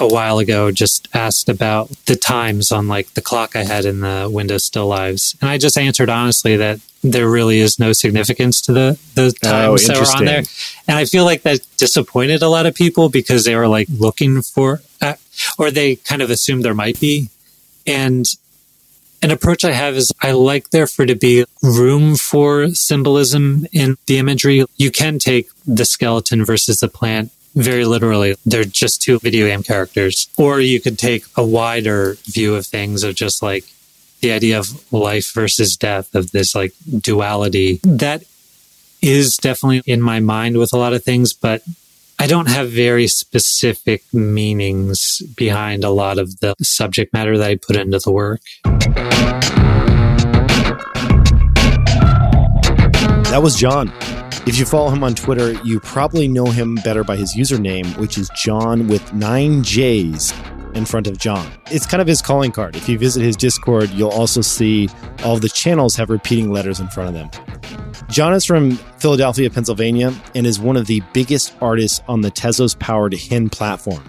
a while ago just asked about the times on like the clock I had in the Windows Still Lives. And I just answered honestly that there really is no significance to the, the Oh, times that were on there. And I feel like that disappointed a lot of people because they were like looking for, uh, or they kind of assumed there might be. And an approach I have is I like there for to be room for symbolism in the imagery. You can take the skeleton versus the plant very literally. They're just two video game characters. Or you could take a wider view of things of just like the idea of life versus death, of this like duality. That is definitely in my mind with a lot of things, but I don't have very specific meanings behind a lot of the subject matter that I put into the work. That was John. If you follow him on Twitter, you probably know him better by his username, which is John with nine J's in front of John. It's kind of his calling card. If you visit his Discord, you'll also see all the channels have repeating letters in front of them. John is from Philadelphia, Pennsylvania, and is one of the biggest artists on the Tezos powered Hen platform.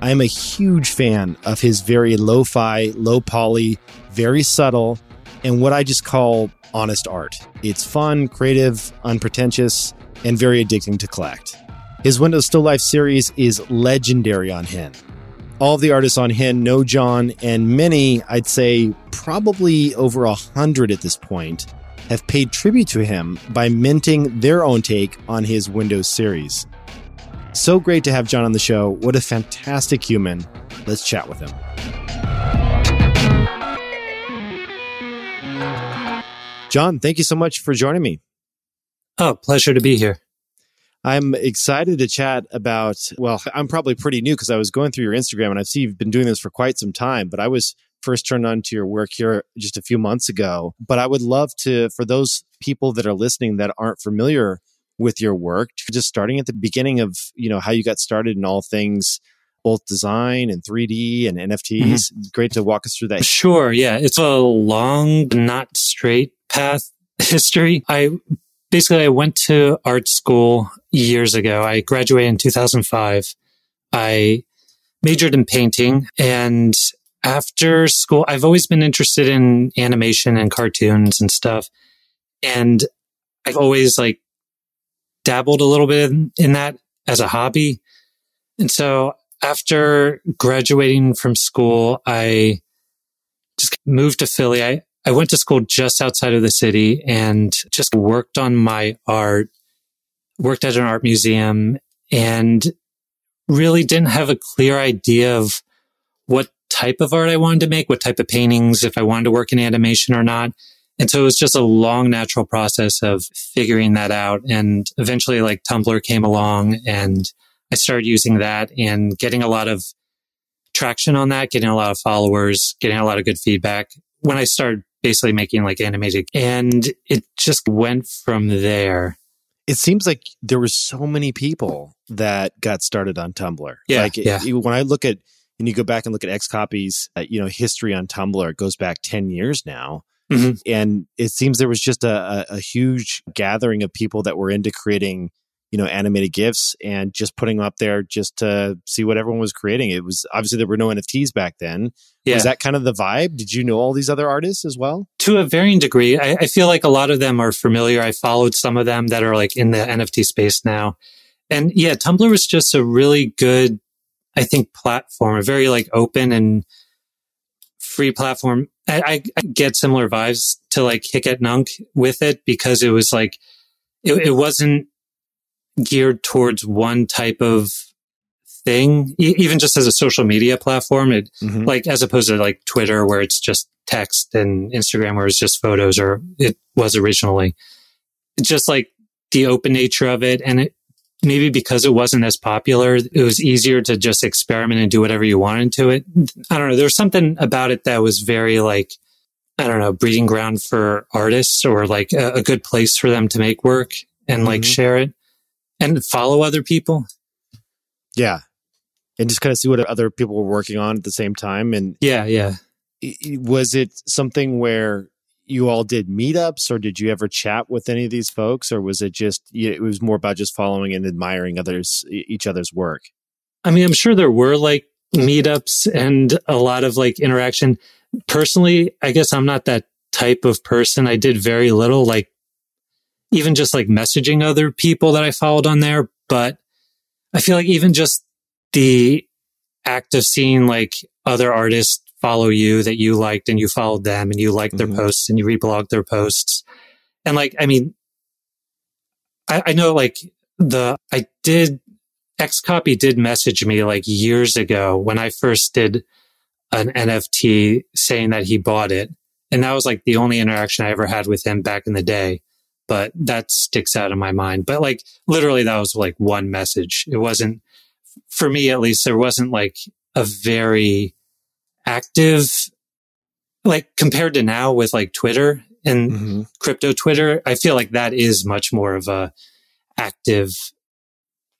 I am a huge fan of his very lo fi, low poly, very subtle, and what I just call honest art. It's fun, creative, unpretentious, and very addicting to collect. His Windows Still Life series is legendary on Hen. All of the artists on Hen know John, and many, I'd say probably over a hundred at this point, have paid tribute to him by minting their own take on his Windows series. So great to have John on the show. What a fantastic human. Let's chat with him. John, thank you so much for joining me. Oh, pleasure to be here. I'm excited to chat about. Well, I'm probably pretty new because I was going through your Instagram and I see you've been doing this for quite some time, but I was first turned on to your work here just a few months ago. But I would love to, for those people that are listening that aren't familiar with your work, just starting at the beginning of, you know, how you got started in all things both design and 3D and NFTs. Mm-hmm. Great to walk us through that. Sure. Yeah. It's a long, not straight path history. I basically, I went to art school years ago. I graduated in 2005. I majored in painting and after school, I've always been interested in animation and cartoons and stuff. And I've always like dabbled a little bit in, in that as a hobby. And so after graduating from school, I just moved to Philly. I, I went to school just outside of the city and just worked on my art, worked at an art museum and really didn't have a clear idea of what type of art I wanted to make, what type of paintings, if I wanted to work in animation or not. And so it was just a long natural process of figuring that out. And eventually like Tumblr came along and I started using that and getting a lot of traction on that, getting a lot of followers, getting a lot of good feedback when I started basically making like animated and it just went from there. It seems like there were so many people that got started on Tumblr. Yeah, Like yeah. it- when I look at, and you go back and look at XCOPY's, uh, you know, history on Tumblr, it goes back 10 years now. Mhm. And it seems there was just a, a, a huge gathering of people that were into creating, you know, animated GIFs and just putting them up there just to see what everyone was creating. It was obviously there were no NFTs back then. Yeah. Was that kind of the vibe? Did you know all these other artists as well? to a varying degree. I, I feel like a lot of them are familiar. I followed some of them that are like in the NFT space now. And yeah, Tumblr was just a really good, I think, platform, a very like open and free platform. I, I, I get similar vibes to like Hic et Nunc with it because it was like, it, it wasn't geared towards one type of thing, e- even just as a social media platform. It, Mhm. like as opposed to like Twitter where it's just text and Instagram where it's just photos or it was originally. Just like the open nature of it and it maybe because it wasn't as popular, it was easier to just experiment and do whatever you wanted to it. I don't know. There was something about it that was very like I don't know, breeding ground for artists or like a, a good place for them to make work and like Mhm. share it and follow other people. Yeah. And just kind of see what other people were working on at the same time. And Yeah, yeah. was it something where you all did meetups or did you ever chat with any of these folks or was it just it was more about just following and admiring others each other's work I mean, I'm sure there were like meetups and a lot of like interaction. Personally, I guess I'm not that type of person. I did very little, like even just like messaging other people that I followed on there. But I feel like even just the act of seeing like other artists follow you that you liked and you followed them and you liked mm-hmm. their posts and you reblogged their posts. And like, I mean, I, I know like the, I did, XCOPY did message me like years ago when I first did an NFT saying that he bought it. And that was like the only interaction I ever had with him back in the day. But that sticks out in my mind. But like literally that was like one message. It wasn't, for me at least, there wasn't like a very active, like compared to now with like Twitter and mm-hmm. crypto Twitter, I feel like that is much more of a active,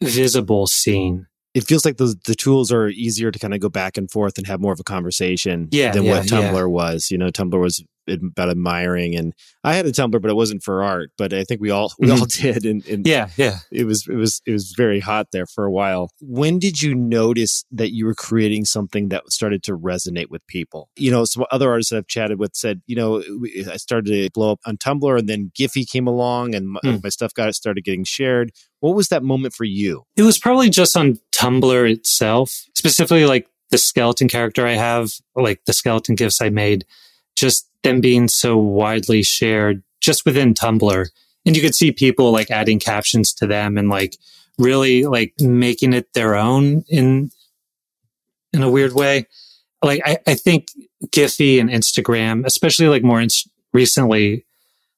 visible scene. It feels like the the tools are easier to kind of go back and forth and have more of a conversation yeah, than yeah, what Tumblr yeah. was. You know, Tumblr was about admiring and i had a tumblr but it wasn't for art but i think we all we mm-hmm. all did and, and, yeah yeah. it was it was it was very hot there for a while. When did you notice that you were creating something that started to resonate with people? You know some other artists that i've chatted with said you know i started to blow up on tumblr and then giphy came along and my, mm. my stuff got started getting shared. What was that moment for you? It was probably just on tumblr itself specifically like the skeleton character i have like the skeleton gifs i made just them being so widely shared just within Tumblr. And you could see people like adding captions to them and like really like making it their own in in a weird way. Like I, I think Giphy and Instagram, especially like more in- recently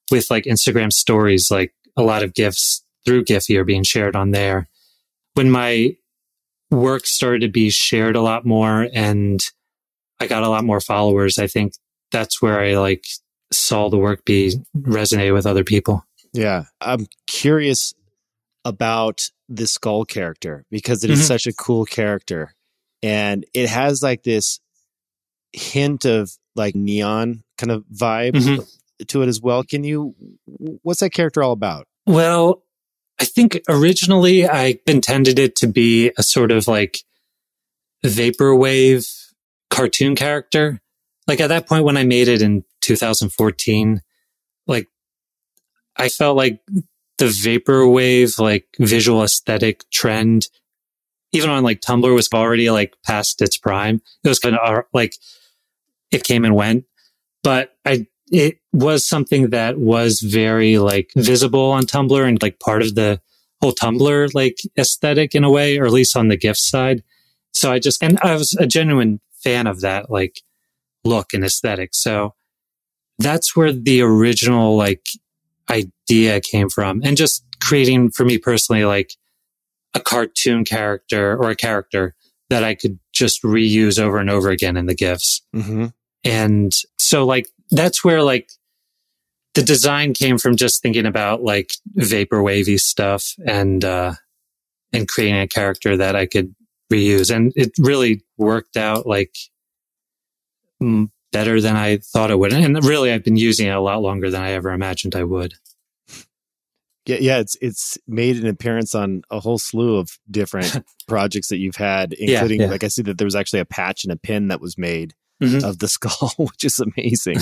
with like Instagram stories, like a lot of gifs through Giphy are being shared on there. When my work started to be shared a lot more and I got a lot more followers, I think that's where I like saw the work be resonate with other people. Yeah. I'm curious about the skull character because it is mm-hmm. such a cool character. And it has like this hint of like neon kind of vibe mm-hmm. to it as well. Can you, what's that character all about? Well, I think originally I intended it to be a sort of like vaporwave cartoon character like at that point when I made it in 2014, like I felt like the vaporwave, like visual aesthetic trend, even on like Tumblr was already like past its prime. It was kind of uh, like it came and went, but I, it was something that was very like visible on Tumblr and like part of the whole Tumblr like aesthetic in a way, or at least on the gift side. So I just, and I was a genuine fan of that. Like look and aesthetic. So that's where the original like idea came from and just creating for me personally, like a cartoon character or a character that I could just reuse over and over again in the gifs. Mm-hmm. And so like, that's where like the design came from just thinking about like vapor wavy stuff and, uh, and creating a character that I could reuse. And it really worked out like better than I thought it would. And really, I've been using it a lot longer than I ever imagined I would. Yeah, yeah, it's it's made an appearance on a whole slew of different projects that you've had, including yeah, yeah. like I see that there was actually a patch and a pin that was made mm-hmm. of the skull, which is amazing.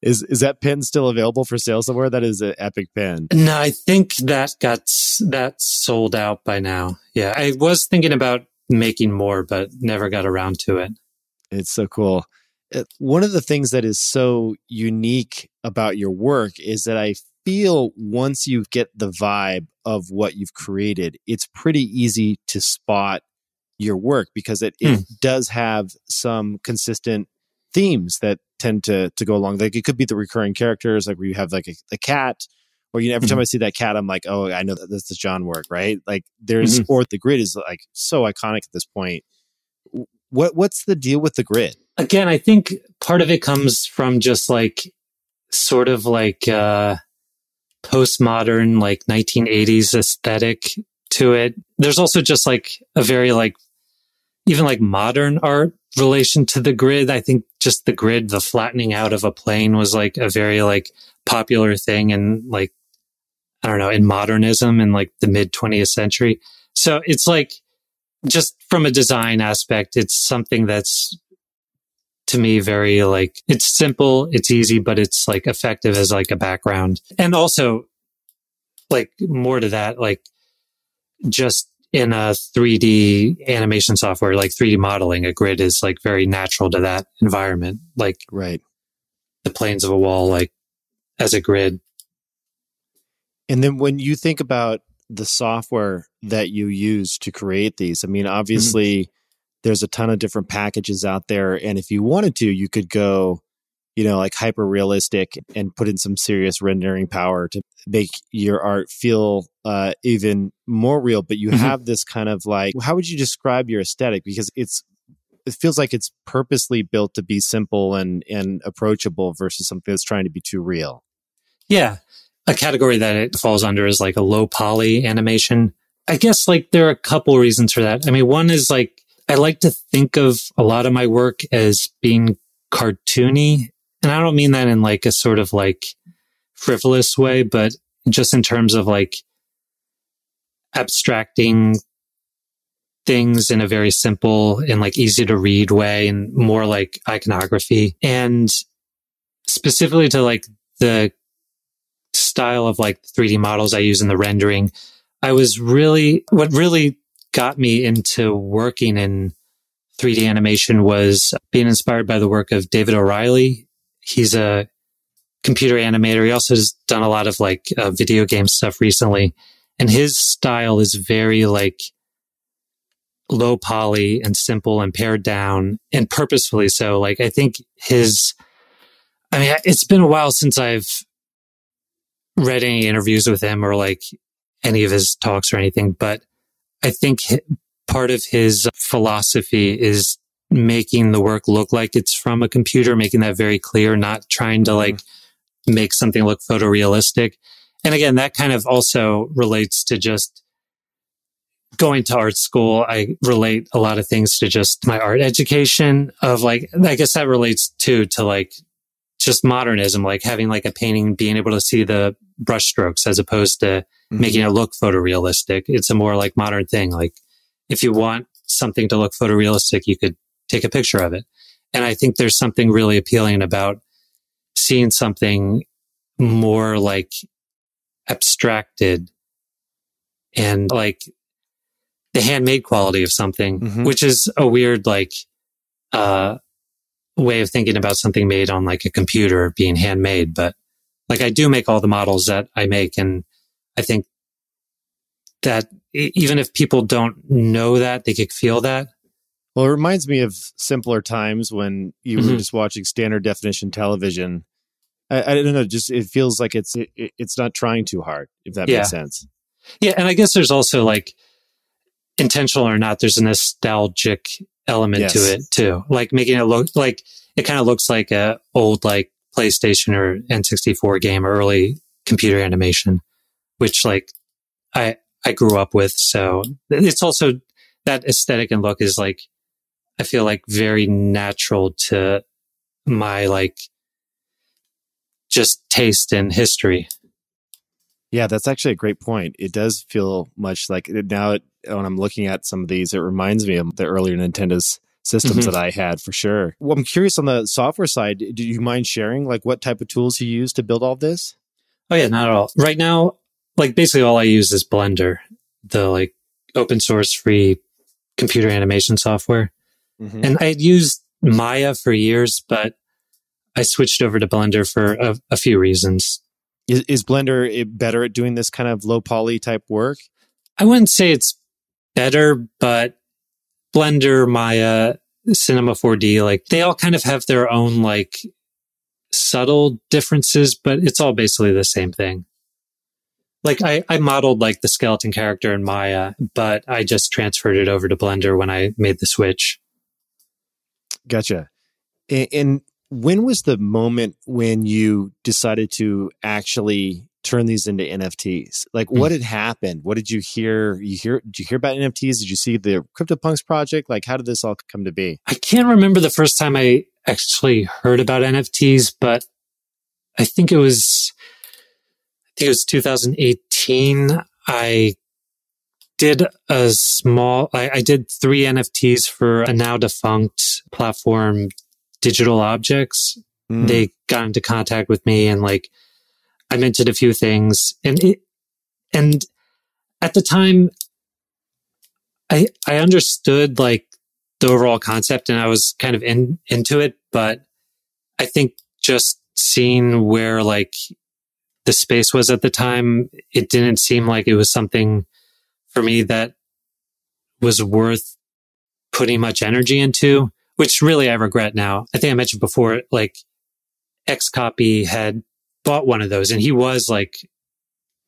is is that pin still available for sale somewhere? That is an epic pin. No, I think that got that sold out by now. Yeah, I was thinking about making more, but never got around to it. It's so cool. Uh, one of the things that is so unique about your work is that I feel once you get the vibe of what you've created, it's pretty easy to spot your work because it, it hmm. does have some consistent themes that tend to to go along. Like it could be the recurring characters, like where you have like a, a cat, or you know, every mm-hmm. time I see that cat, I'm like, oh, I know that this is John work, right? Like there's mm-hmm. or the grid is like so iconic at this point. What what's the deal with the grid? Again, I think part of it comes from just like sort of like uh postmodern like 1980s aesthetic to it. There's also just like a very like even like modern art relation to the grid. I think just the grid, the flattening out of a plane was like a very like popular thing and like I don't know, in modernism in like the mid 20th century. So it's like just from a design aspect, it's something that's to me very like it's simple, it's easy, but it's like effective as like a background. And also like more to that, like just in a 3D animation software, like 3D modeling, a grid is like very natural to that environment. Like right. the planes of a wall, like as a grid. And then when you think about the software that you use to create these, I mean, mm-hmm. obviously. There's a ton of different packages out there. And if you wanted to, you could go, you know, like hyper realistic and put in some serious rendering power to make your art feel uh, even more real. But you mm-hmm. have this kind of like, how would you describe your aesthetic? Because it's, it feels like it's purposely built to be simple and, and approachable versus something that's trying to be too real. Yeah. A category that it falls under is like a low poly animation. I guess like there are a couple reasons for that. I mean, one is like, I like to think of a lot of my work as being cartoony and I don't mean that in like a sort of like frivolous way, but just in terms of like abstracting things in a very simple and like easy to read way and more like iconography. And specifically to like the style of like 3D models I use in the rendering, I was really, what really got me into working in 3D animation was being inspired by the work of David O'Reilly, he's a computer animator. He also has done a lot of like uh, video game stuff recently. And his style is very like low poly and simple and pared down and purposefully so. Like I think his, I mean, it's been a while since I've read any interviews with him or like any of his talks or anything, but I think part of his philosophy is making the work look like it's from a computer, making that very clear, not trying to like mm-hmm. make something look photorealistic. And again, that kind of also relates to just going to art school. I relate a lot of things to just my art education of like, I guess that relates too to like just modernism, like having like a painting, being able to see the brushstrokes as opposed to mm-hmm. making it look photorealistic. It's a more like modern thing. Like if you want something to look photorealistic, you could take a picture of it. And I think there's something really appealing about seeing something more like abstracted and like the handmade quality of something, mm-hmm. which is a weird, like, uh, way of thinking about something made on like a computer being handmade. But like I do make all the models that I make. And I think that even if people don't know that, they could feel that. Well, it reminds me of simpler times when you mm-hmm. were just watching standard definition television. I, I, don't know, just it feels like it's it, it's not trying too hard, if that yeah. makes sense. Yeah, and I guess there's also like intentional or not, there's a nostalgic element yes. to it too, like making it look like it kind of looks like a old like PlayStation or N64 game, or early computer animation, which like I I grew up with. So it's also that aesthetic and look is like I feel like very natural to my like just taste in history. Yeah, that's actually a great point. It does feel much like now it, when I'm looking at some of these, it reminds me of the earlier Nintendo's systems mm-hmm. that I had for sure. Well, I'm curious on the software side. Do you mind sharing like what type of tools you use to build all this? Oh yeah, not at all. Right now, like basically all I use is Blender, the like open source free computer animation software. Mm-hmm. And I had used Maya for years, but I switched over to Blender for a, a few reasons. Is, is, Blender eh, better at doing this kind of low poly type work? I wouldn't say it's better, but Blender, Maya, Cinema 4D, like they all kind of have their own like subtle differences, but it's all basically the same thing. Like I, I modeled like the skeleton character in Maya, but I just transferred it over to Blender when I made the switch. Gotcha. And when was the moment when you decided to actually turn these into NFTs? Like, what hmm. had happened? What did you hear? You hear? Did you hear about NFTs? Did you see the CryptoPunks project? Like, how did this all come to be? I can't remember the first time I actually heard about NFTs, but I think it was, think it was 2018. I did a small, I, I did three NFTs for a now defunct platform, Digital Objects. Mm. They got into contact with me and like, I mentioned a few things and it, and at the time, I, I understood like the overall concept and I was kind of in, into it, but I think just seeing where like the space was at the time, it didn't seem like it was something for me that was worth putting much energy into, which really I regret now. I think I mentioned before, like XCOPY had bought one of those and he was like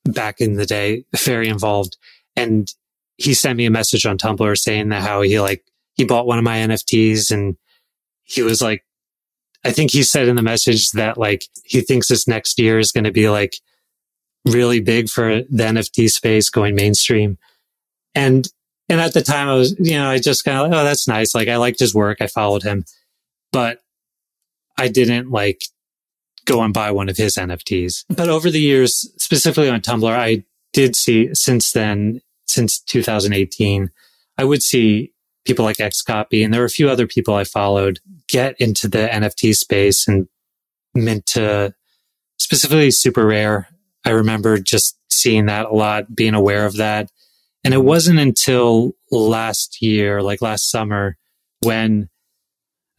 back in the day very involved. And he sent me a message on Tumblr saying that how he like, he bought one of my NFTs and he was like, I think he said in the message that like he thinks this next year is going to be like really big for the NFT space going mainstream. And, and at the time I was, you know, I just kind of like, oh, that's nice. Like I liked his work. I followed him, but I didn't like go and buy one of his NFTs. But over the years, specifically on Tumblr, I did see since then, since 2018, I would see people like XCOPY and there were a few other people I followed get into the NFT space and mint to specifically SuperRare. I remember just seeing that a lot, being aware of that. And it wasn't until last year, like last summer, when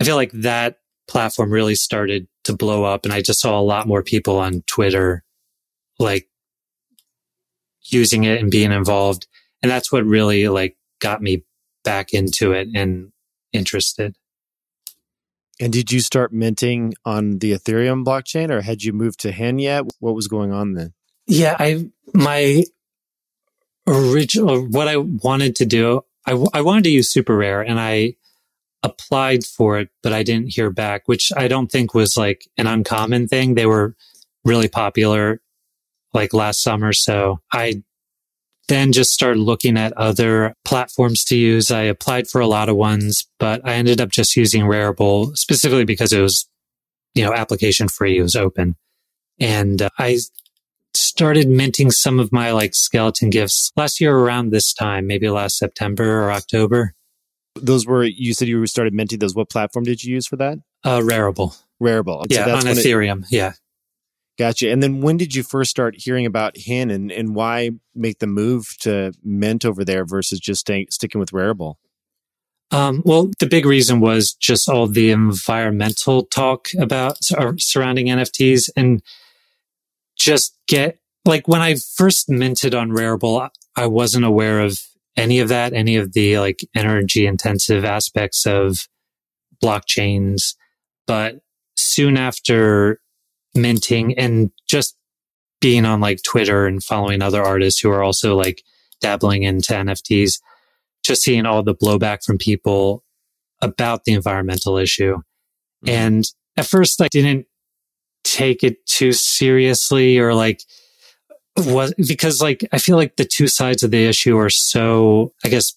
I feel like that platform really started to blow up. And I just saw a lot more people on Twitter, like using it and being involved. And that's what really like got me back into it and interested. And did you start minting on the Ethereum blockchain or had you moved to Hen yet? What was going on then? Yeah, I, my original, what I wanted to do, I, I wanted to use SuperRare and I applied for it, but I didn't hear back, which I don't think was like an uncommon thing. They were really popular like last summer. So I then just started looking at other platforms to use. I applied for a lot of ones, but I ended up just using Rarible specifically because it was, you know, application free. It was open. And uh, I started minting some of my like skeleton gifts last year around this time, maybe last September or October. Those were, you said you started minting those. What platform did you use for that? Uh, Rarible. Rarible. Yeah, so on Ethereum. It, yeah. Gotcha. And then when did you first start hearing about Hen and, and why make the move to Mint over there versus just staying, sticking with Rarible? Um, well, the big reason was just all the environmental talk about surrounding NFTs and just get like when I first minted on Rarible, I wasn't aware of any of that, any of the like energy intensive aspects of blockchains. But soon after minting and just being on like Twitter and following other artists who are also like dabbling into NFTs, just seeing all the blowback from people about the environmental issue. Mm-hmm. And at first I didn't take it too seriously or like was because like I feel like the two sides of the issue are so I guess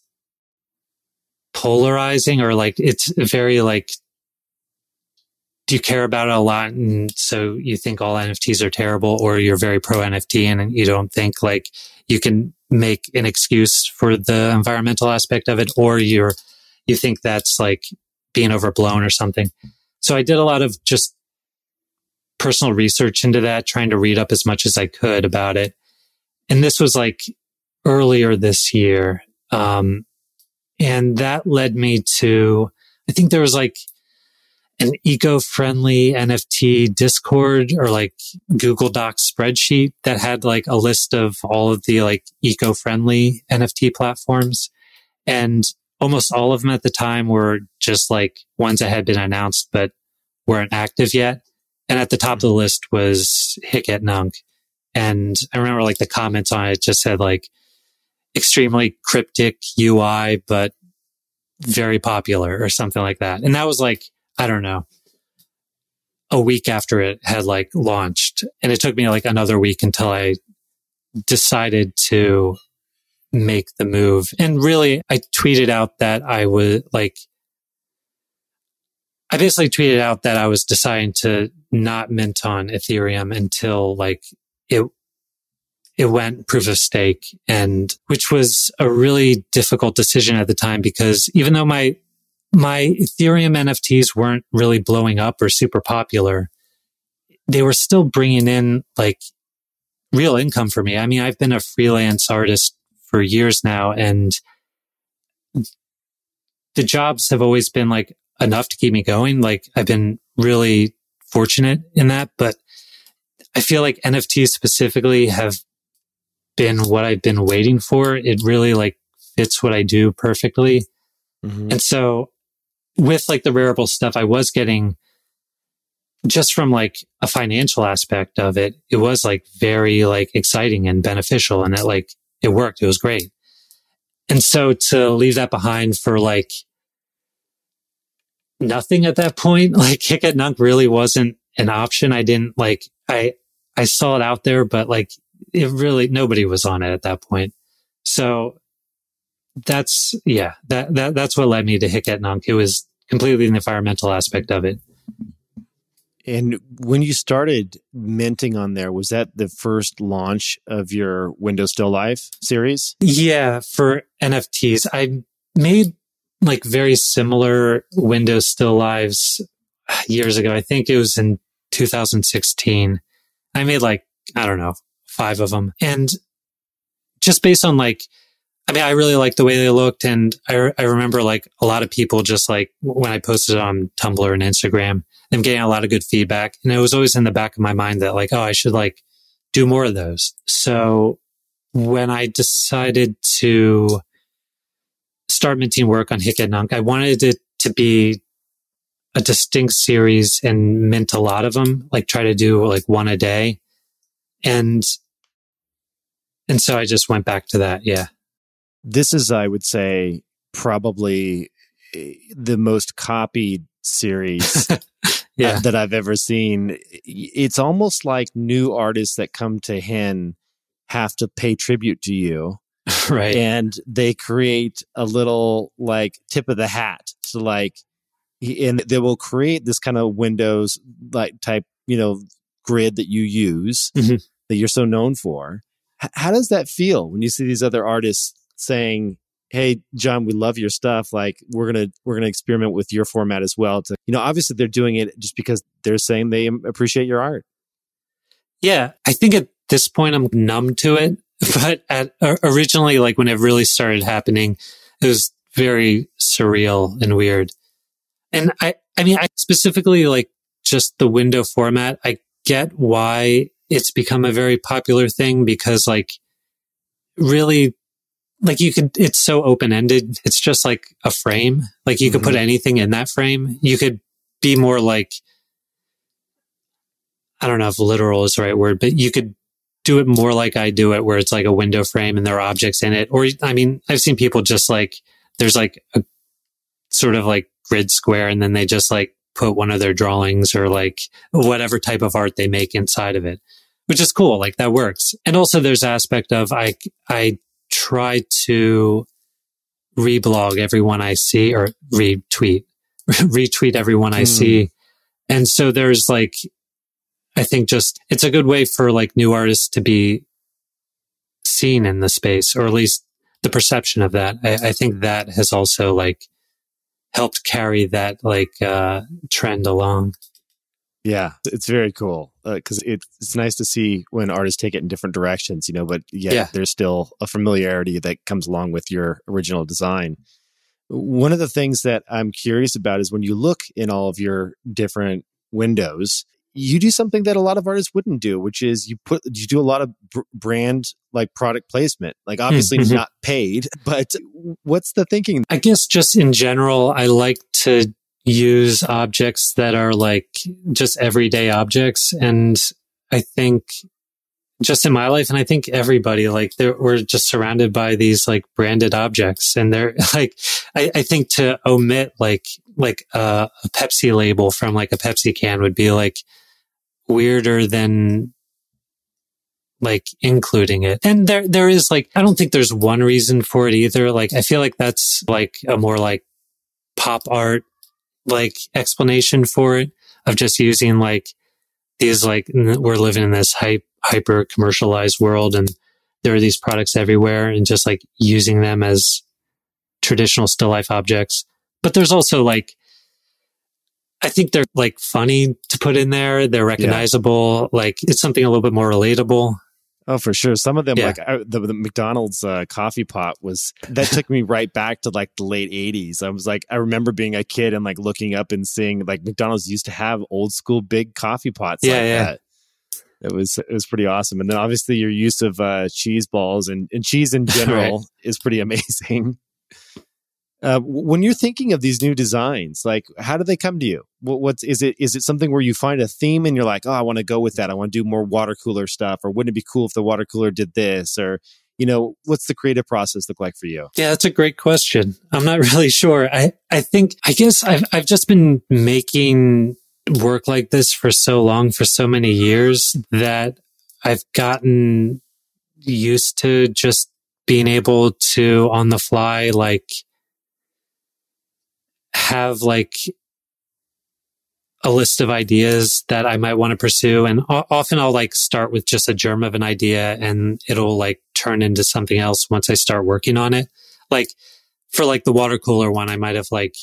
polarizing or like it's very like do you care about it a lot and so you think all NFTs are terrible or you're very pro NFT and you don't think like you can make an excuse for the environmental aspect of it or you're you think that's like being overblown or something. So I did a lot of just personal research into that, trying to read up as much as I could about it. And this was like earlier this year. Um, and that led me to, I think there was like an eco-friendly NFT Discord or like Google Docs spreadsheet that had like a list of all of the like eco-friendly NFT platforms. And almost all of them at the time were just like ones that had been announced, but weren't active yet. And at the top of the list was Hic Nunc. And I remember like the comments on it just said like extremely cryptic UI, but very popular or something like that. And that was like, I don't know, a week after it had like launched. And it took me like another week until I decided to make the move. And really, I tweeted out that I would like, I basically tweeted out that I was deciding to not mint on Ethereum until like it it went proof of stake and which was a really difficult decision at the time because even though my my Ethereum NFTs weren't really blowing up or super popular, they were still bringing in like real income for me. I mean, I've been a freelance artist for years now and the jobs have always been like enough to keep me going. Like I've been really fortunate in that, but I feel like NFTs specifically have been what I've been waiting for. It really like fits what I do perfectly. Mm-hmm. And so with like the Rarible stuff, I was getting just from like a financial aspect of it, it was like very like exciting and beneficial and it like it worked. It was great. And so to leave that behind for like nothing at that point, like Hic et Nunc really wasn't an option. I didn't like I I saw it out there, but like it really nobody was on it at that point. So that's yeah, that that that's what led me to Hic et Nunc. It was completely the environmental aspect of it. And when you started minting on there, was that the first launch of your Windows Still Life series? Yeah, for NFTs. I made like very similar Windows Still Lives years ago. I think it was in 2016. I made like, I don't know, five of them. And just based on like, I mean, I really liked the way they looked. And I, I remember like a lot of people just like when I posted on Tumblr and Instagram, them getting a lot of good feedback. And it was always in the back of my mind that like, oh, I should like do more of those. So when I decided to start minting work on Hic et Nunc, I wanted it to be a distinct series and mint a lot of them, like try to do like one a day. And, and so I just went back to that. Yeah. This is, I would say, probably eh, the most copied series yeah. that I've ever seen. It's almost like new artists that come to Hen have to pay tribute to you. right. And they create a little like tip of the hat to like, and they will create this kind of Windows like type, you know, grid that you use mm-hmm. that you're so known for. H- how does that feel when you see these other artists saying, hey john we love your stuff. Like we're gonna we're gonna experiment with your format as well to you know obviously they're doing it just because they're saying they appreciate your art. Yeah i think at this point i'm numb to it but at originally like when it really started happening it was very surreal and weird. And i i mean i specifically like just the window format i get why it's become a very popular thing because like really like you could it's so open ended it's just like a frame. Like you mm-hmm. could put mm-hmm. anything in that frame. You could be more like i don't know if literal is the right word but you could do it more like i do it where it's like a window frame and there are objects in it. Or i mean i've seen people just like there's like a sort of like grid square and then they just like put one of their drawings or like whatever type of art they make inside of it which is cool. Like that works. And also there's aspect of i i try to reblog everyone I see or retweet, retweet everyone I mm. see. And so there's like, I think just, it's a good way for like new artists to be seen in the space, or at least the perception of that. I, I think that has also like helped carry that like, uh, trend along. Yeah, it's very cool because uh, it, it's nice to see when artists take it in different directions, you know, but yet yeah, there's still a familiarity that comes along with your original design. One of the things that I'm curious about is when you look in all of your different windows, you do something that a lot of artists wouldn't do, which is you put you do a lot of br- brand like product placement, like hmm, obviously mm-hmm. not paid, but what's the thinking? I guess just in general, I like to use objects that are like just everyday objects. And I think just in my life, and I think everybody, like we're just surrounded by these like branded objects and they're like, I, I think to omit like, like uh, a Pepsi label from like a Pepsi can would be like weirder than like including it. And there, there is like, I don't think there's one reason for it either. Like, I feel like that's like a more like pop art like explanation for it of just using like these like we're living in this hype hyper commercialized world and there are these products everywhere and just like using them as traditional still life objects. But there's also like, I think they're like funny to put in there. They're recognizable. Yeah. Like it's something a little bit more relatable. Oh, for sure. Some of them, yeah. like I, the, the, McDonald's uh, coffee pot, was that took me right back to like the late '80s. I was like, I remember being a kid and like looking up and seeing like McDonald's used to have old school big coffee pots. Yeah, like yeah. That. It was it was pretty awesome. And then obviously your use of uh, cheese balls and, and cheese in general right. is pretty amazing. Uh, when you're thinking of these new designs, like how do they come to you? What, what's is it? Is it something where you find a theme and you're like, oh, I want to go with that. I want to do more water cooler stuff, or wouldn't it be cool if the water cooler did this? Or you know, what's the creative process look like for you? Yeah, that's a great question. I'm not really sure. I I think I guess I've I've just been making work like this for so long, for so many years that I've gotten used to just being able to on the fly like have like a list of ideas that I might want to pursue. And often I'll like start with just a germ of an idea and it'll like turn into something else once I start working on it. Like for like the water cooler one, I might have like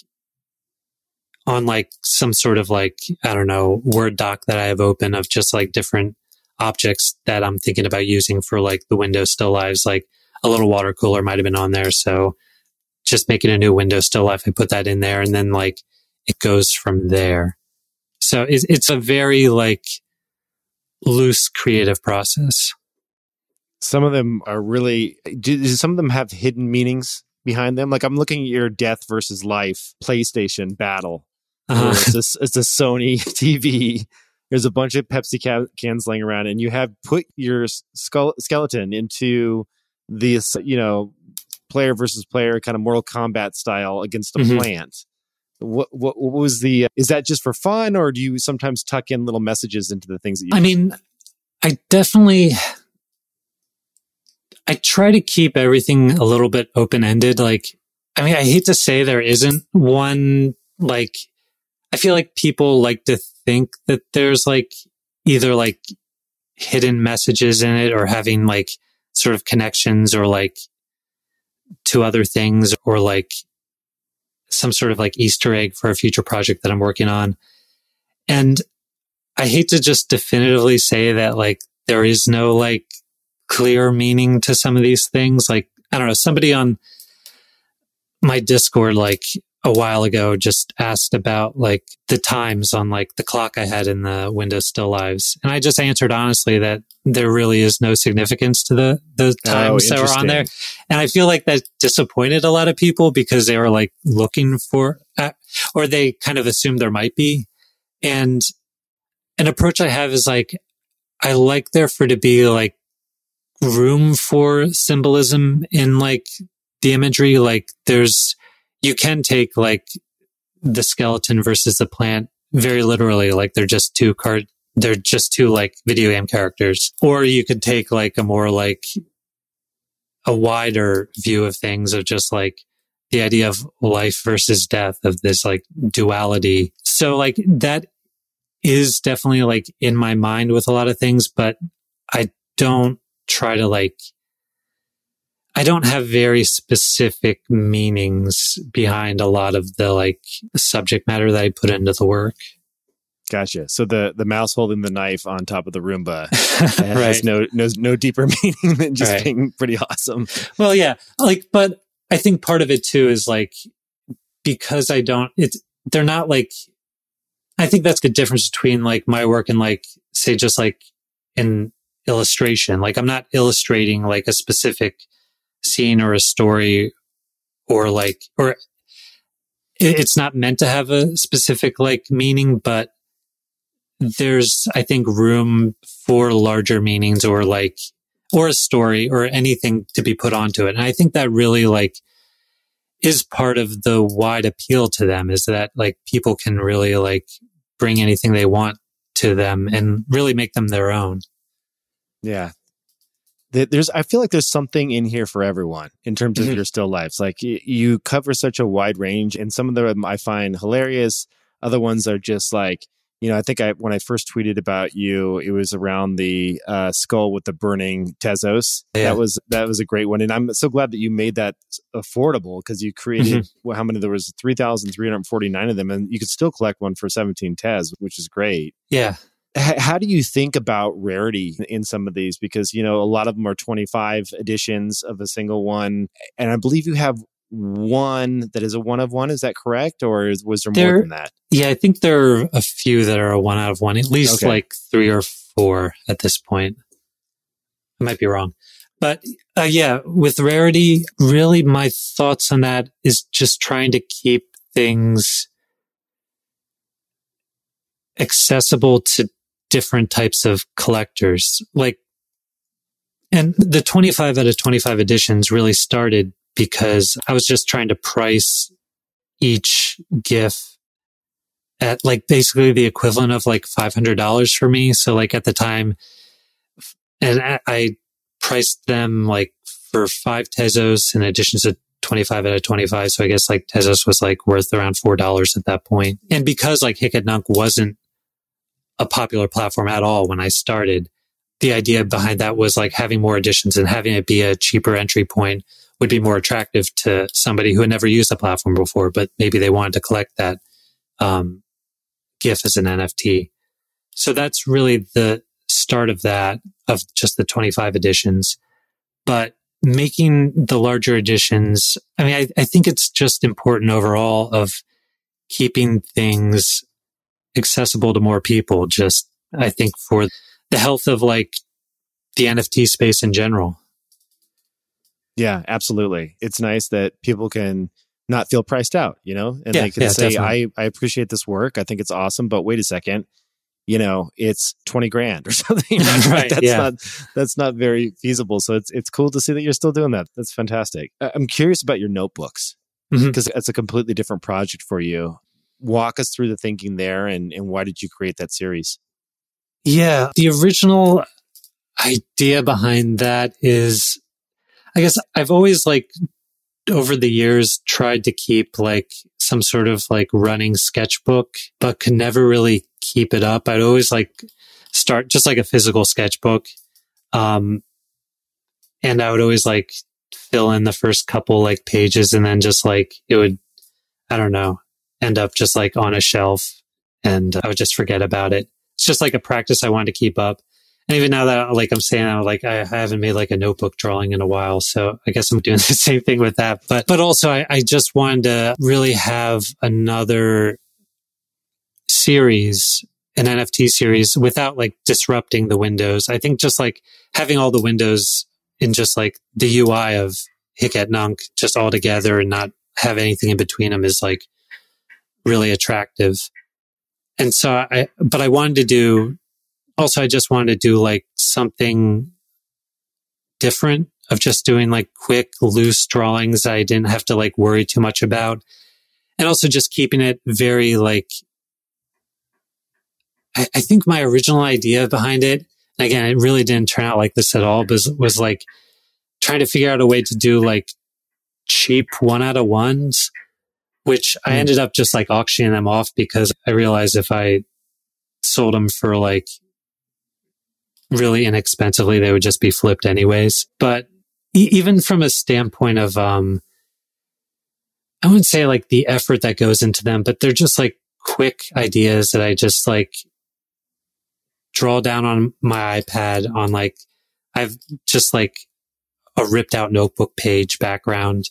on like some sort of like, I don't know, Word doc that I have open of just like different objects that I'm thinking about using for like the Windows still lives. Like a little water cooler might have been on there. So just making a new window still life. I put that in there and then like it goes from there. So it's, it's a very like loose creative process. Some of them are really, do some of them have hidden meanings behind them? Like I'm looking at your death versus life PlayStation battle. Uh-huh. It's, a, it's a Sony TV. There's a bunch of Pepsi cans laying around, and you have put your skull, skeleton into this, you know, player versus player kind of Mortal Kombat style against a mm-hmm. plant. What, what, what was the is that just for fun or do you sometimes tuck in little messages into the things that you I mean I definitely I try to keep everything a little bit open ended like I mean I hate to say there isn't one like I feel like people like to think that there's like either like hidden messages in it or having like sort of connections or like to other things or like some sort of like Easter egg for a future project that I'm working on. And I hate to just definitively say that like there is no like clear meaning to some of these things. Like, I don't know, somebody on my Discord like a while ago just asked about like the times on like the clock I had in the Windows Still Lives. And I just answered honestly that there really is no significance to the, the times oh, that were on there. And I feel like that disappointed a lot of people because they were like looking for, uh, or they kind of assumed there might be. And an approach I have is like, I like there for to be like room for symbolism in like the imagery. Like there's, you can take like the skeleton versus the plant very literally, like they're just two card, they're just two like video game characters. Or you could take like a more like a wider view of things of just like the idea of life versus death of this like duality. So like that is definitely like in my mind with a lot of things, but I don't try to like I don't have very specific meanings behind a lot of the like subject matter that I put into the work. Gotcha. So the the mouse holding the knife on top of the Roomba right. has no no no deeper meaning than just right. being pretty awesome. Well, yeah, like, but I think part of it too is like because I don't. It's they're not like. I think that's the difference between like my work and like say just like in illustration. Like I'm not illustrating like a specific scene or a story or like, or it's not meant to have a specific like meaning, but there's, I think, room for larger meanings or like, or a story or anything to be put onto it. And I think that really like is part of the wide appeal to them is that like people can really like bring anything they want to them and really make them their own. Yeah, there's i feel like there's something in here for everyone in terms of mm-hmm. your still lives like you cover such a wide range and some of them i find hilarious other ones are just like You know, I think I when I first tweeted about you, it was around the uh, skull with the burning Tezos. Yeah. That was that was a great one, and I'm so glad that you made that affordable because you created Mm-hmm. well, how many there was three thousand three hundred forty nine of them, and you could still collect one for seventeen Tez, which is great. Yeah. How do you think about rarity in some of these? Because you know a lot of them are twenty five editions of a single one, and I believe you have one that is a one of one. Is that correct, or is, was there more than that? Yeah. I think there are a few that are a one out of one, at least Okay. like three or four at this point. I might be wrong. But uh, yeah, with rarity, really my thoughts on that is just trying to keep things accessible to different types of collectors. Like, and the 25 out of 25 editions really started because I was just trying to price each GIF at like basically the equivalent of like $500 for me. So like at the time, and I, priced them like for five Tezos in addition to 25 out of 25. So I guess like Tezos was like worth around $4 at that point. And because like Hic et Nunc wasn't a popular platform at all when I started, the idea behind that was like having more editions and having it be a cheaper entry point would be more attractive to somebody who had never used the platform before, but maybe they wanted to collect that um, GIF as an NFT. So that's really the start of that, of just the 25 editions. But making the larger editions, I mean, I, I think it's just important overall of keeping things accessible to more people. Just, I think for the health of like the NFT space in general. Yeah, absolutely. It's nice that people can not feel priced out, you know, and Yeah, they can yeah, say, definitely. I, I appreciate this work. I think it's awesome, but wait a second, you know, it's 20 grand or something. Right, That's yeah. not, that's not very feasible. So it's, it's cool to see that you're still doing that. That's fantastic. I'm curious about your notebooks mm-hmm. because it's a completely different project for you. Walk us through the thinking there and, and why did you create that series? Yeah. The original idea behind that is, I guess I've always like over the years tried to keep like some sort of like running sketchbook, but could never really keep it up. I'd always like start just like a physical sketchbook. Um, and I would always like fill in the first couple like pages and then just like it would, I don't know, end up just like on a shelf and I would just forget about it it's just like a practice I wanted to keep up. And even now that like I'm saying, I'm like I haven't made like a notebook drawing in a while, so I guess I'm doing the same thing with that. But but also I, I just wanted to really have another series, an NFT series, without like disrupting the windows. I think just like having all the windows in just like the UI of Hic et Nunc just all together and not have anything in between them is like really attractive and so I, but I wanted to do, also, I just wanted to do like something different of just doing like quick, loose drawings I didn't have to like worry too much about. And also just keeping it very like, I, I think my original idea behind it, again, it really didn't turn out like this at all, was, was like trying to figure out a way to do like cheap one out of ones which I Hmm. ended up just like auctioning them off because I realized if I sold them for like really inexpensively, they would just be flipped anyways. But e- even from a standpoint of, um, I wouldn't say like the effort that goes into them, but they're just like quick ideas that I just like draw down on my iPad on like, I've just like a ripped out notebook page background.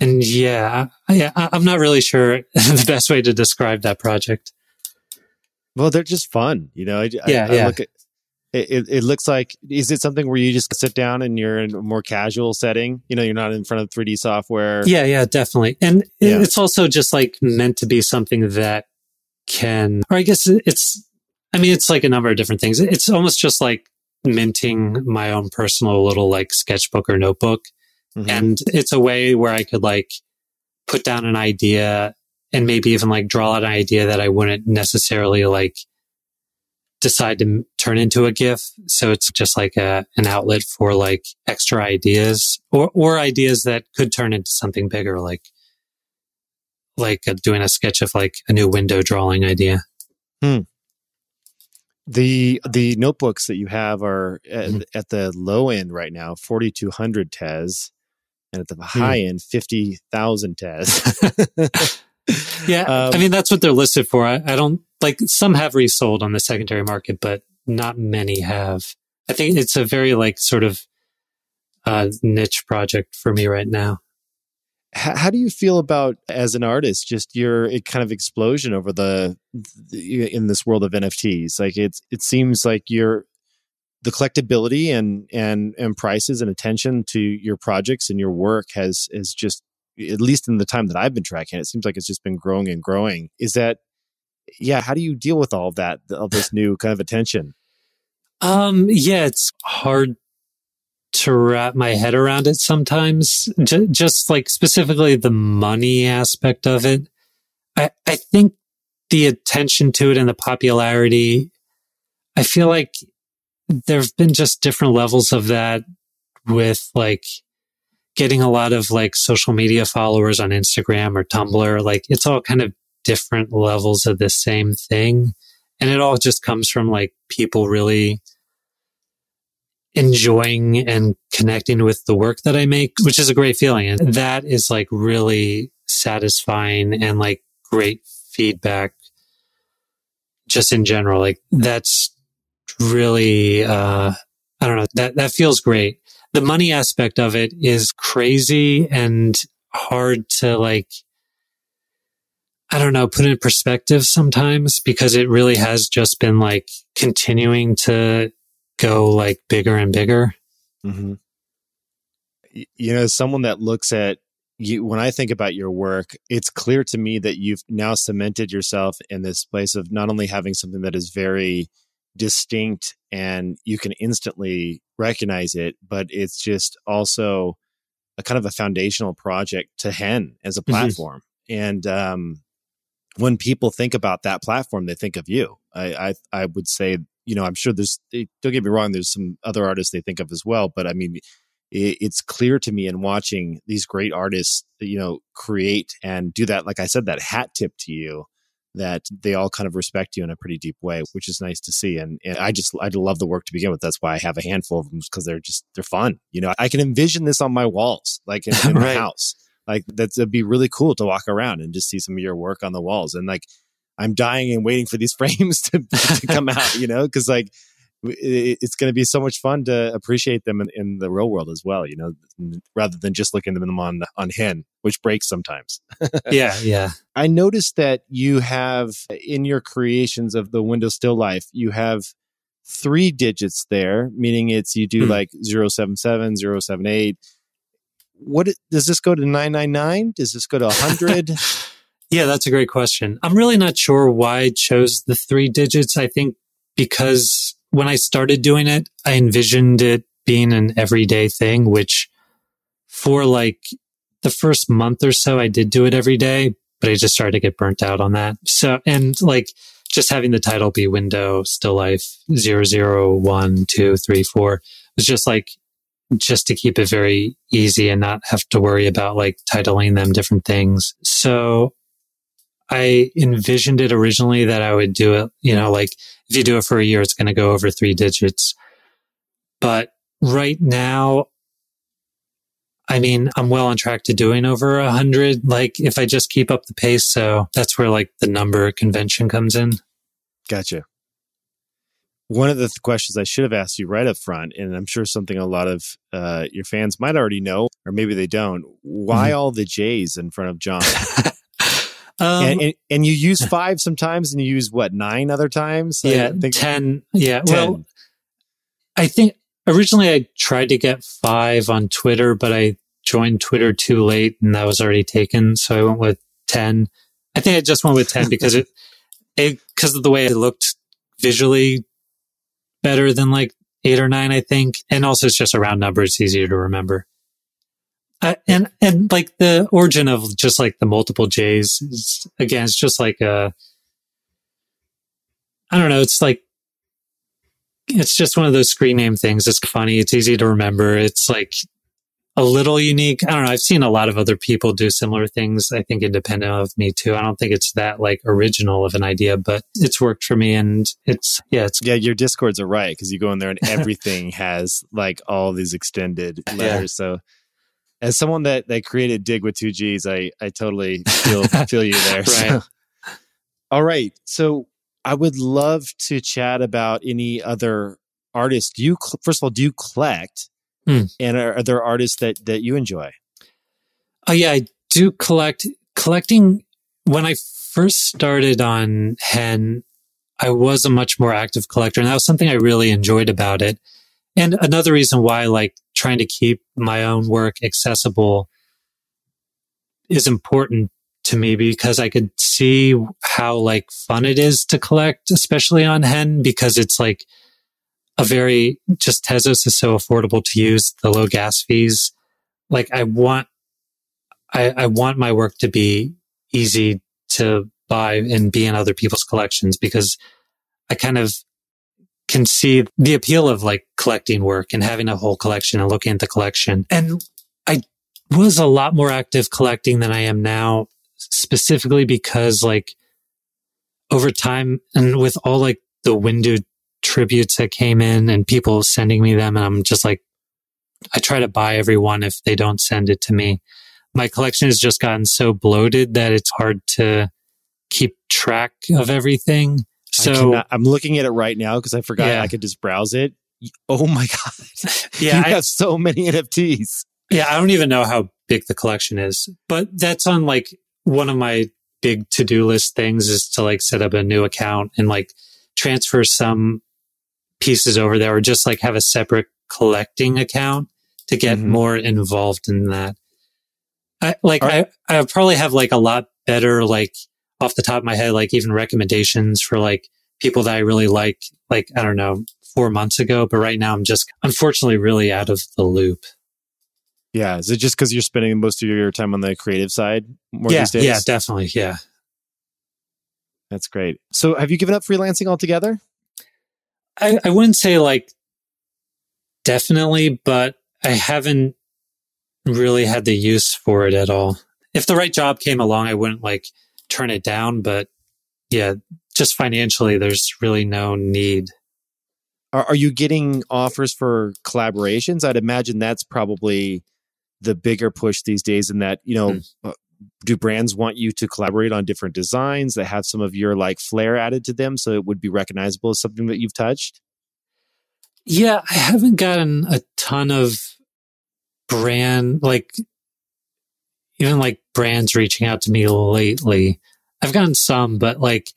And yeah, yeah, I- I'm not really sure the best way to describe that project. Well, they're just fun, you know. I, I- Yeah, I yeah. look at it, it. It looks like is it something where you just sit down and you're in a more casual setting? You know, you're not in front of 3D software. Yeah, yeah, definitely. And Yeah. it's also just like meant to be something that can, or I guess it's, I mean, it's like a number of different things. It's almost just like minting my own personal little like sketchbook or notebook. Mhm. And it's a way where I could like put down an idea and maybe even like draw an idea that I wouldn't necessarily like decide to m- turn into a GIF. So it's just like a, an outlet for like extra ideas or, or ideas that could turn into something bigger, like, like uh, doing a sketch of like a new window drawing idea. Hmm. The the notebooks that you have are at, mm-hmm. at the low end right now, forty two hundred tez, and at the hmm. high mm. end, fifty thousand tez. yeah, um, I mean that's what they're listed for. I, I don't like some have resold on the secondary market, but not many have. I think it's a very like sort of uh, niche project for me right now. How, how, do you feel about as an artist, just your kind of explosion over the, the in this world of NFTs? Like it's it seems like you're the collectability and and and prices and attention to your projects and your work has has just at least in the time that I've been tracking it, seems like it's just been growing and growing. Is that yeah, how do you deal with all that all this new kind of attention? Um yeah, it's hard to wrap my head around it sometimes. J- just like specifically the money aspect of it. I, I think the attention to it and the popularity, I feel like there have been just different levels of that with like getting a lot of like social media followers on Instagram or Tumblr. Like it's all kind of different levels of the same thing. And it all just comes from like people really enjoying and connecting with the work that I make, which is a great feeling. And that is like really satisfying and like great feedback just in general. Like that's really, uh, I don't know, that, that feels great. The money aspect of it is crazy and hard to like, I don't know, put in perspective sometimes because it really has just been like continuing to go like bigger and bigger. Mm-hmm. You know, someone that looks at you, when I think about your work, it's clear to me that you've now cemented yourself in this place of not only having something that is very distinct and you can instantly recognize it, but it's just also a kind of a foundational project to Hen as a mm-hmm. platform. Mm-hmm. And um, when people think about that platform, they think of you. I, I, I would say you know, I'm sure there's, don't get me wrong, there's some other artists they think of as well, but I mean, it, it's clear to me in watching these great artists, you know, create and do that, like I said, that hat tip to you, that they all kind of respect you in a pretty deep way, which is nice to see. And, and I just, I love the work to begin with. That's why I have a handful of them because they're just, they're fun. You know, I can envision this on my walls, like in, in right. my house. Like that'd be really cool to walk around and just see some of your work on the walls. And like, I'm dying and waiting for these frames to, to come out, you know, because like it's going to be so much fun to appreciate them in, in, the real world as well, you know, rather than just looking at them on on Hen, which breaks sometimes. yeah, yeah. I noticed that you have in your creations of the Windows Still Life, you have three digits there, meaning it's you do mm. like 077, 078. What does this go to 999? Does this go to 100? Yeah, that's a great question. I'm really not sure why I chose the three digits. I think because when I started doing it, I envisioned it being an everyday thing, which for like the first month or so, I did do it every day, but I just started to get burnt out on that. So, and like just having the title be window still life zero zero one two three four was just like, just to keep it very easy and not have to worry about like titling them different things. So I envisioned it originally that I would do it, you know, like if you do it for a year, it's going to go over three digits. But right now, I mean, I'm well on track to doing over a hundred. Like if I just keep up the pace. So that's where like the number convention comes in. Gotcha. One of the th- questions I should have asked you right up front, and I'm sure something a lot of uh, your fans might already know, or maybe they don't. Why mm-hmm. all the J's in front of John? Um, and, and, and, you use five sometimes and you use what, nine other times? Yeah, think, 10. Yeah. 10. Well, I think originally I tried to get five on Twitter, but I joined Twitter too late and that was already taken. So I went with 10. I think I just went with 10 because it, it, because of the way it looked visually better than like eight or nine, I think. And also it's just a round number. It's easier to remember. Uh, and and like the origin of just like the multiple J's is, again, it's just like a I don't know. It's like it's just one of those screen name things. It's funny. It's easy to remember. It's like a little unique. I don't know. I've seen a lot of other people do similar things. I think independent of me too. I don't think it's that like original of an idea, but it's worked for me. And it's, yeah, it's, yeah, your discords are right. Cause you go in there and everything has like all these extended letters. Yeah. So as someone that, that created Digg with two G's, I, I totally feel, feel you there. right. So. All right. So I would love to chat about any other artists. Do you, first of all, do you collect? Hmm. And are, are, there artists that that you enjoy? Oh yeah, I do collect. Collecting when I first started on Hen, I was a much more active collector, and that was something I really enjoyed about it. And another reason why I like trying to keep my own work accessible is important to me because I could see how like fun it is to collect, especially on Hen, because it's like a very just Tezos is so affordable to use, the low gas fees. Like I want, I, I want my work to be easy to buy and be in other people's collections because I kind of can see the appeal of like collecting work and having a whole collection and looking at the collection. And I was a lot more active collecting than I am now, specifically because like over time and with all like the window tributes that came in and people sending me them. And I'm just like, I try to buy everyone if they don't send it to me. My collection has just gotten so bloated that it's hard to keep track of everything. So I am looking at it right now because I forgot yeah. I could just browse it. Oh my God. Yeah. I have so many NFTs. Yeah. I don't even know how big the collection is, but that's on like one of my big to do list things is to like set up a new account and like transfer some pieces over there or just like have a separate collecting account to get mm-hmm. more involved in that. I like I I probably have like a lot better like off the top of my head like even recommendations for like people that I really like like I don't know 4 months ago but right now I'm just unfortunately really out of the loop. Yeah, is it just cuz you're spending most of your time on the creative side more yeah, these days? Yeah, definitely, yeah. That's great. So have you given up freelancing altogether? I, I wouldn't say like definitely, but I haven't really had the use for it at all. If the right job came along, I wouldn't like turn it down, but yeah, just financially, there's really no need. Are, are you getting offers for collaborations? I'd imagine that's probably the bigger push these days in that, you know, mm do brands want you to collaborate on different designs that have some of your like flair added to them so it would be recognizable as something that you've touched? Yeah, I haven't gotten a ton of brand like even like brands reaching out to me lately. I've gotten some, but like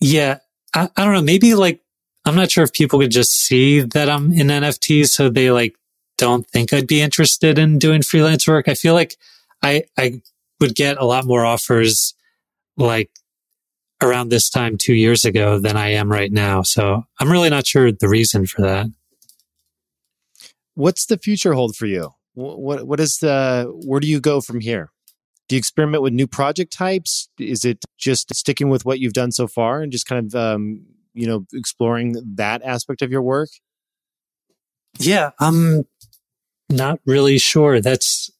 yeah, I, I don't know, maybe like I'm not sure if people could just see that I'm in NFTs so they like don't think I'd be interested in doing freelance work. I feel like I, I would get a lot more offers like around this time two years ago than I am right now. So I'm really not sure the reason for that. What's the future hold for you? What, what is the, where do you go from here? Do you experiment with new project types? Is it just sticking with what you've done so far and just kind of, um, you know, exploring that aspect of your work? Yeah, I'm not really sure. That's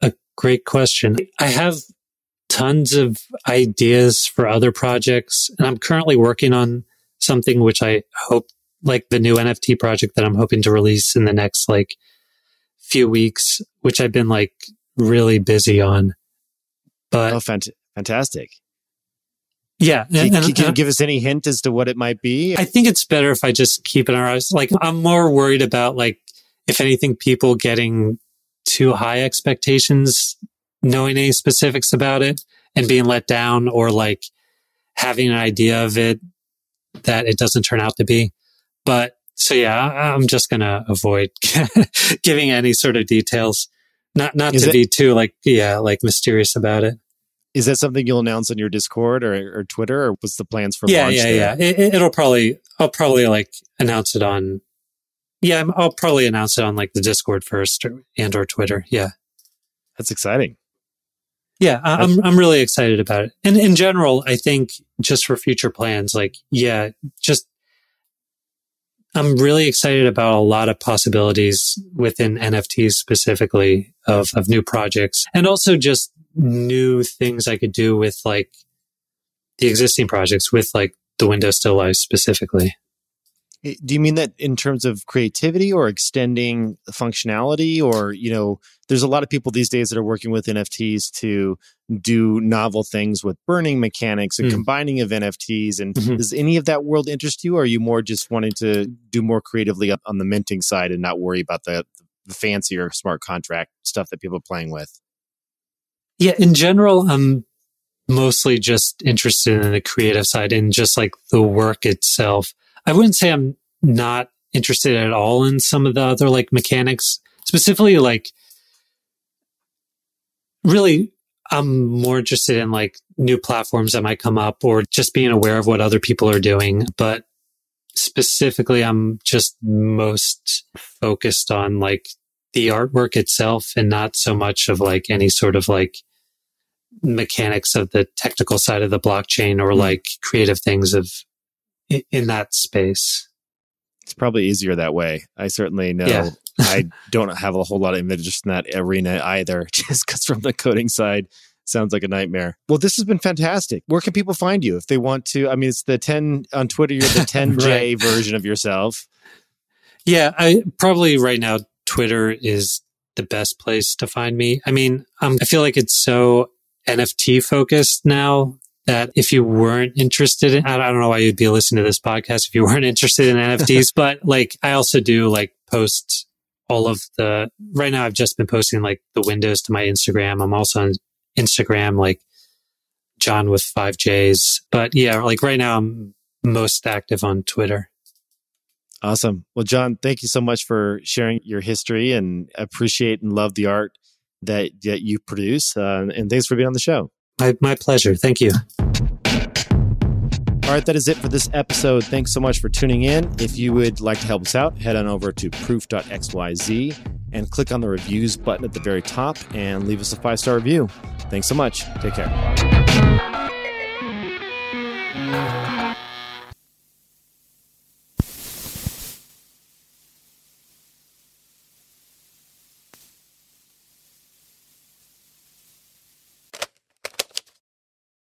a Great question. I have tons of ideas for other projects and I'm currently working on something which I hope like the new NFT project that I'm hoping to release in the next like few weeks, which I've been like really busy on. But oh, fant- fantastic. Yeah. Can, and, can you uh, give us any hint as to what it might be? I think it's better if I just keep an eye. Like I'm more worried about like, if anything, people getting too high expectations, knowing any specifics about it and being let down or like having an idea of it that it doesn't turn out to be. But so yeah, I'm just going to avoid giving any sort of details. Not, not Is to be too like, yeah, like mysterious about it. Is that something you'll announce on your Discord or, or Twitter or what's the plans for yeah, launch? Yeah, yeah, yeah. It, it'll probably, I'll probably like announce it on yeah, I'll probably announce it on like the Discord first or, and or Twitter. Yeah. That's exciting. Yeah, I'm I'm really excited about it. And in general, I think just for future plans, like yeah, just I'm really excited about a lot of possibilities within NFTs specifically of, of new projects and also just new things I could do with like the existing projects with like the Windows Still Life specifically. Do you mean that in terms of creativity or extending functionality? Or, you know, there's a lot of people these days that are working with NFTs to do novel things with burning mechanics and mm. combining of NFTs. And mm-hmm. does any of that world interest you? Or are you more just wanting to do more creatively on the minting side and not worry about the, the fancier smart contract stuff that people are playing with? Yeah, in general, I'm mostly just interested in the creative side and just like the work itself. I wouldn't say I'm not interested at all in some of the other like mechanics, specifically like really I'm more interested in like new platforms that might come up or just being aware of what other people are doing. But specifically, I'm just most focused on like the artwork itself and not so much of like any sort of like mechanics of the technical side of the blockchain or hmm. like creative things of in that space. It's probably easier that way. I certainly know yeah. I don't have a whole lot of interest in that arena either, just because from the coding side, sounds like a nightmare. Well, this has been fantastic. Where can people find you if they want to? I mean, it's the 10 on Twitter, you're the 10J right. version of yourself. Yeah, I probably right now, Twitter is the best place to find me. I mean, um, I feel like it's so NFT focused now that if you weren't interested in, I don't know why you'd be listening to this podcast if you weren't interested in NFTs, but like I also do like post all of the, right now I've just been posting like the windows to my Instagram. I'm also on Instagram, like John with five J's. But yeah, like right now I'm most active on Twitter. Awesome. Well, John, thank you so much for sharing your history and appreciate and love the art that, that you produce. Uh, and thanks for being on the show. My, my pleasure. Thank you. All right, that is it for this episode. Thanks so much for tuning in. If you would like to help us out, head on over to proof.xyz and click on the reviews button at the very top and leave us a five star review. Thanks so much. Take care.